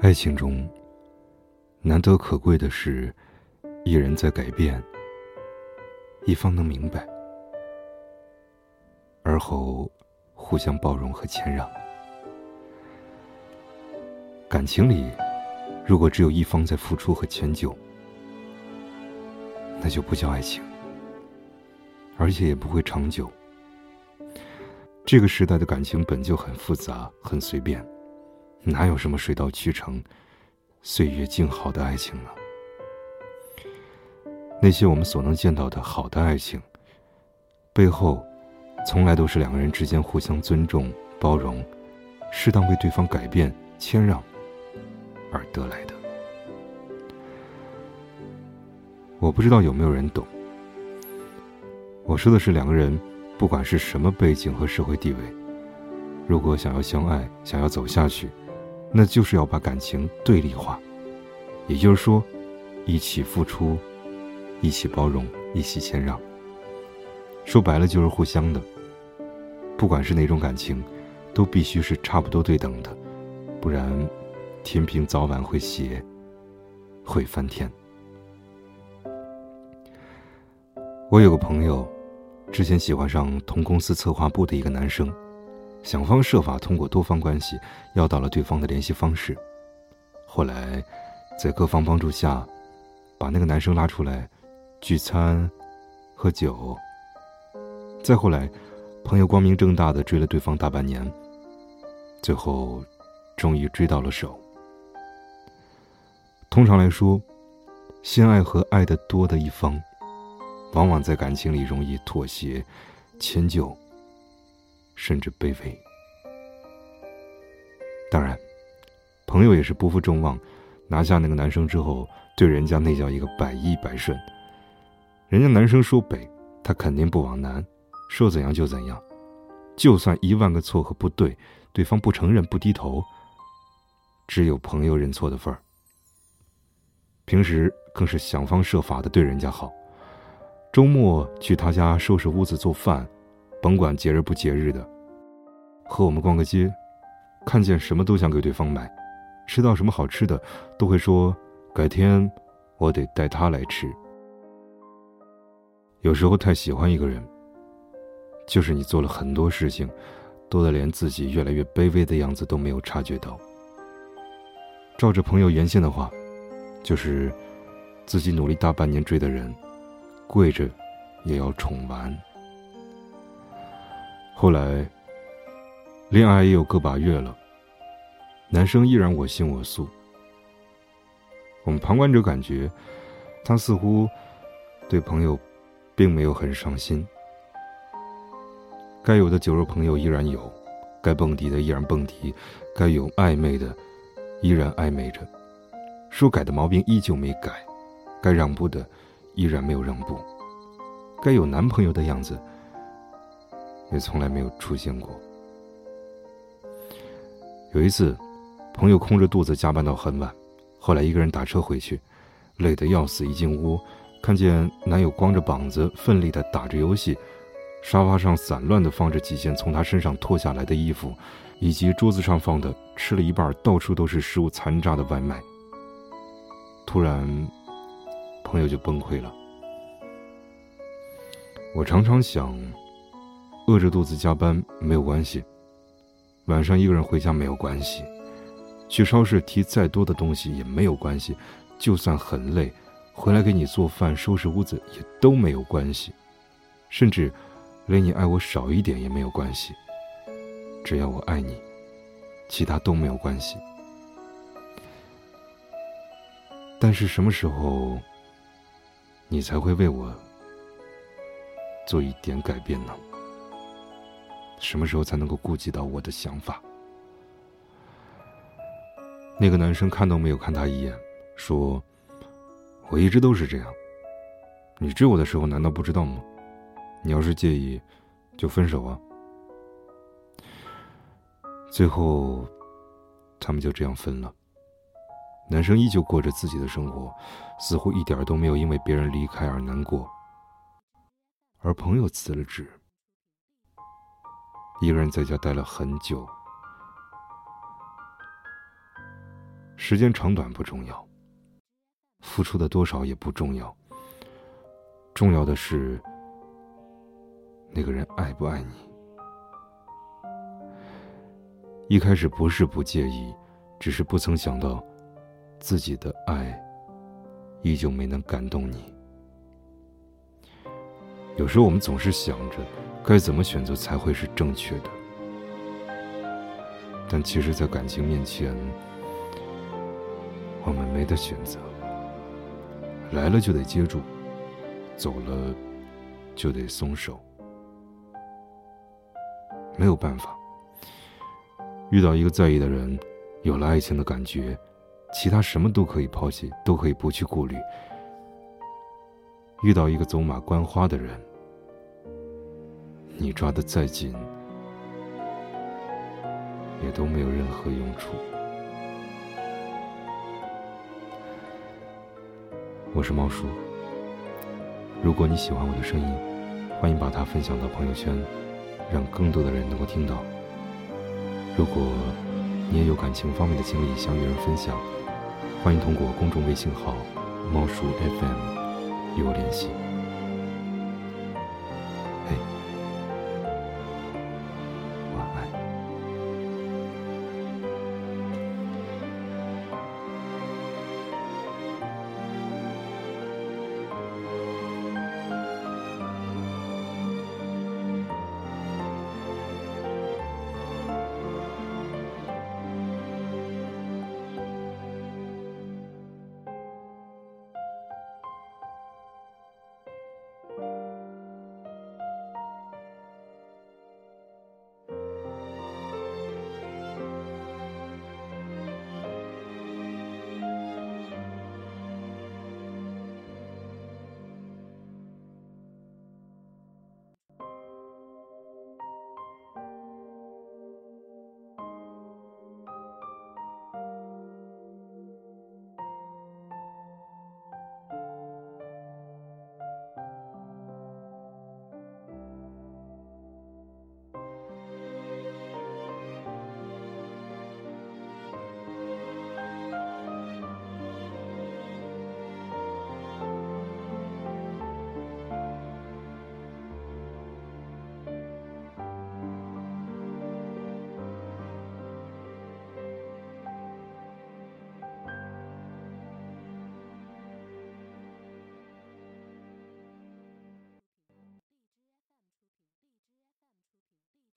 爱情中，难得可贵的是，一人在改变，一方能明白，而后互相包容和谦让。感情里，如果只有一方在付出和迁就，那就不叫爱情，而且也不会长久。这个时代的感情本就很复杂、很随便。哪有什么水到渠成、岁月静好的爱情呢？那些我们所能见到的好的爱情，背后，从来都是两个人之间互相尊重、包容，适当为对方改变、谦让而得来的。我不知道有没有人懂。我说的是两个人，不管是什么背景和社会地位，如果想要相爱、想要走下去。那就是要把感情对立化，也就是说，一起付出，一起包容，一起谦让。说白了就是互相的。不管是哪种感情，都必须是差不多对等的，不然，天平早晚会斜，会翻天。我有个朋友，之前喜欢上同公司策划部的一个男生。想方设法通过多方关系要到了对方的联系方式，后来，在各方帮助下，把那个男生拉出来聚餐、喝酒。再后来，朋友光明正大的追了对方大半年，最后，终于追到了手。通常来说，先爱和爱的多的一方，往往在感情里容易妥协、迁就。甚至卑微。当然，朋友也是不负众望，拿下那个男生之后，对人家那叫一个百依百顺。人家男生说北，他肯定不往南，说怎样就怎样，就算一万个错和不对，对方不承认不低头，只有朋友认错的份儿。平时更是想方设法的对人家好，周末去他家收拾屋子做饭。甭管节日不节日的，和我们逛个街，看见什么都想给对方买，吃到什么好吃的都会说改天我得带他来吃。有时候太喜欢一个人，就是你做了很多事情，多的连自己越来越卑微的样子都没有察觉到。照着朋友原先的话，就是自己努力大半年追的人，跪着也要宠完。后来，恋爱也有个把月了，男生依然我行我素。我们旁观者感觉，他似乎对朋友并没有很上心。该有的酒肉朋友依然有，该蹦迪的依然蹦迪，该有暧昧的依然暧昧着，说改的毛病依旧没改，该让步的依然没有让步，该有男朋友的样子。也从来没有出现过。有一次，朋友空着肚子加班到很晚，后来一个人打车回去，累得要死。一进屋，看见男友光着膀子奋力的打着游戏，沙发上散乱的放着几件从他身上脱下来的衣服，以及桌子上放的吃了一半到处都是食物残渣的外卖。突然，朋友就崩溃了。我常常想。饿着肚子加班没有关系，晚上一个人回家没有关系，去超市提再多的东西也没有关系，就算很累，回来给你做饭、收拾屋子也都没有关系，甚至连你爱我少一点也没有关系。只要我爱你，其他都没有关系。但是什么时候，你才会为我做一点改变呢？什么时候才能够顾及到我的想法？那个男生看都没有看他一眼，说：“我一直都是这样。你追我的时候难道不知道吗？你要是介意，就分手啊。”最后，他们就这样分了。男生依旧过着自己的生活，似乎一点都没有因为别人离开而难过。而朋友辞了职。一个人在家待了很久，时间长短不重要，付出的多少也不重要，重要的是那个人爱不爱你。一开始不是不介意，只是不曾想到自己的爱依旧没能感动你。有时候我们总是想着该怎么选择才会是正确的，但其实，在感情面前，我们没得选择，来了就得接住，走了就得松手，没有办法。遇到一个在意的人，有了爱情的感觉，其他什么都可以抛弃，都可以不去顾虑。遇到一个走马观花的人。你抓得再紧，也都没有任何用处。我是猫叔，如果你喜欢我的声音，欢迎把它分享到朋友圈，让更多的人能够听到。如果你也有感情方面的经历想与人分享，欢迎通过公众微信号“猫叔 FM” 与我联系。